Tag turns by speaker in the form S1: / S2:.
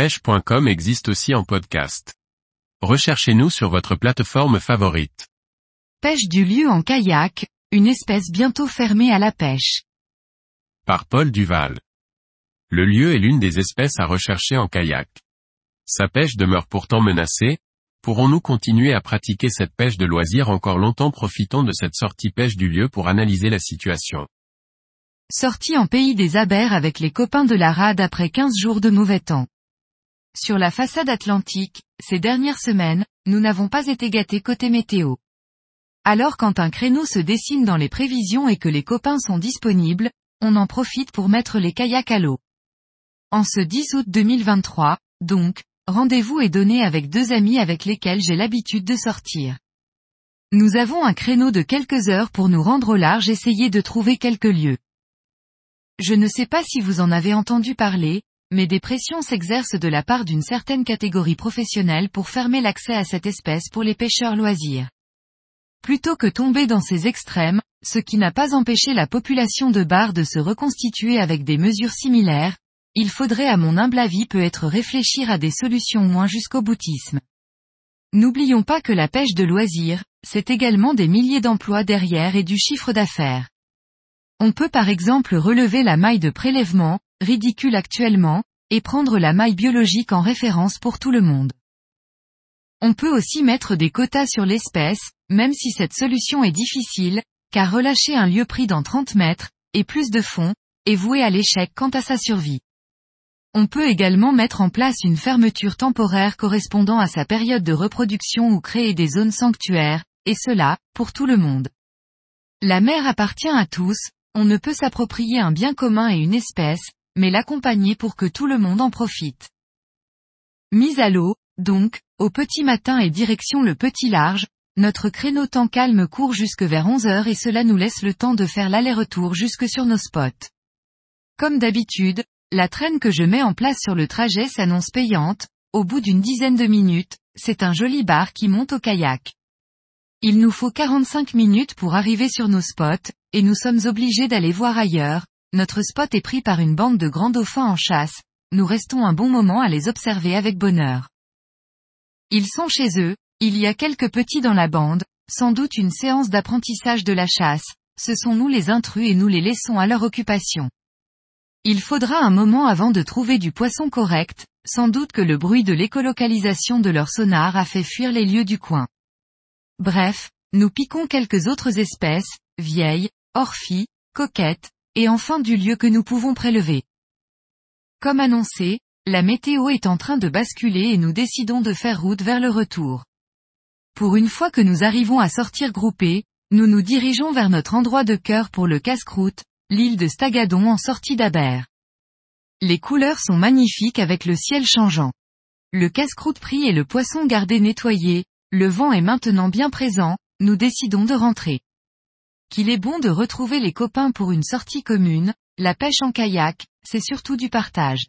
S1: pêche.com existe aussi en podcast. Recherchez-nous sur votre plateforme favorite.
S2: Pêche du lieu en kayak, une espèce bientôt fermée à la pêche.
S1: Par Paul Duval. Le lieu est l'une des espèces à rechercher en kayak. Sa pêche demeure pourtant menacée, pourrons-nous continuer à pratiquer cette pêche de loisir encore longtemps Profitons de cette sortie pêche du lieu pour analyser la situation?
S2: Sortie en pays des abers avec les copains de la rade après 15 jours de mauvais temps. Sur la façade atlantique, ces dernières semaines, nous n'avons pas été gâtés côté météo. Alors quand un créneau se dessine dans les prévisions et que les copains sont disponibles, on en profite pour mettre les kayaks à l'eau. En ce 10 août 2023, donc, rendez-vous est donné avec deux amis avec lesquels j'ai l'habitude de sortir. Nous avons un créneau de quelques heures pour nous rendre au large essayer de trouver quelques lieux. Je ne sais pas si vous en avez entendu parler, mais des pressions s'exercent de la part d'une certaine catégorie professionnelle pour fermer l'accès à cette espèce pour les pêcheurs loisirs. Plutôt que tomber dans ces extrêmes, ce qui n'a pas empêché la population de bar de se reconstituer avec des mesures similaires, il faudrait à mon humble avis peut être réfléchir à des solutions moins jusqu'au boutisme. N'oublions pas que la pêche de loisirs, c'est également des milliers d'emplois derrière et du chiffre d'affaires. On peut par exemple relever la maille de prélèvement, ridicule actuellement, et prendre la maille biologique en référence pour tout le monde. On peut aussi mettre des quotas sur l'espèce, même si cette solution est difficile, car relâcher un lieu pris dans 30 mètres, et plus de fond, est voué à l'échec quant à sa survie. On peut également mettre en place une fermeture temporaire correspondant à sa période de reproduction ou créer des zones sanctuaires, et cela, pour tout le monde. La mer appartient à tous, on ne peut s'approprier un bien commun et une espèce, mais l'accompagner pour que tout le monde en profite. Mise à l'eau, donc, au petit matin et direction le petit large, notre créneau temps calme court jusque vers 11 heures et cela nous laisse le temps de faire l'aller-retour jusque sur nos spots. Comme d'habitude, la traîne que je mets en place sur le trajet s'annonce payante, au bout d'une dizaine de minutes, c'est un joli bar qui monte au kayak. Il nous faut 45 minutes pour arriver sur nos spots, et nous sommes obligés d'aller voir ailleurs, notre spot est pris par une bande de grands dauphins en chasse, nous restons un bon moment à les observer avec bonheur. Ils sont chez eux, il y a quelques petits dans la bande, sans doute une séance d'apprentissage de la chasse, ce sont nous les intrus et nous les laissons à leur occupation. Il faudra un moment avant de trouver du poisson correct, sans doute que le bruit de l'écolocalisation de leur sonar a fait fuir les lieux du coin. Bref, nous piquons quelques autres espèces, vieilles, orphies, coquettes, et enfin du lieu que nous pouvons prélever. Comme annoncé, la météo est en train de basculer et nous décidons de faire route vers le retour. Pour une fois que nous arrivons à sortir groupés, nous nous dirigeons vers notre endroit de cœur pour le casse-croûte, l'île de Stagadon en sortie d'Aber. Les couleurs sont magnifiques avec le ciel changeant. Le casse-croûte pris et le poisson gardé nettoyé, le vent est maintenant bien présent, nous décidons de rentrer. Qu'il est bon de retrouver les copains pour une sortie commune, la pêche en kayak, c'est surtout du partage.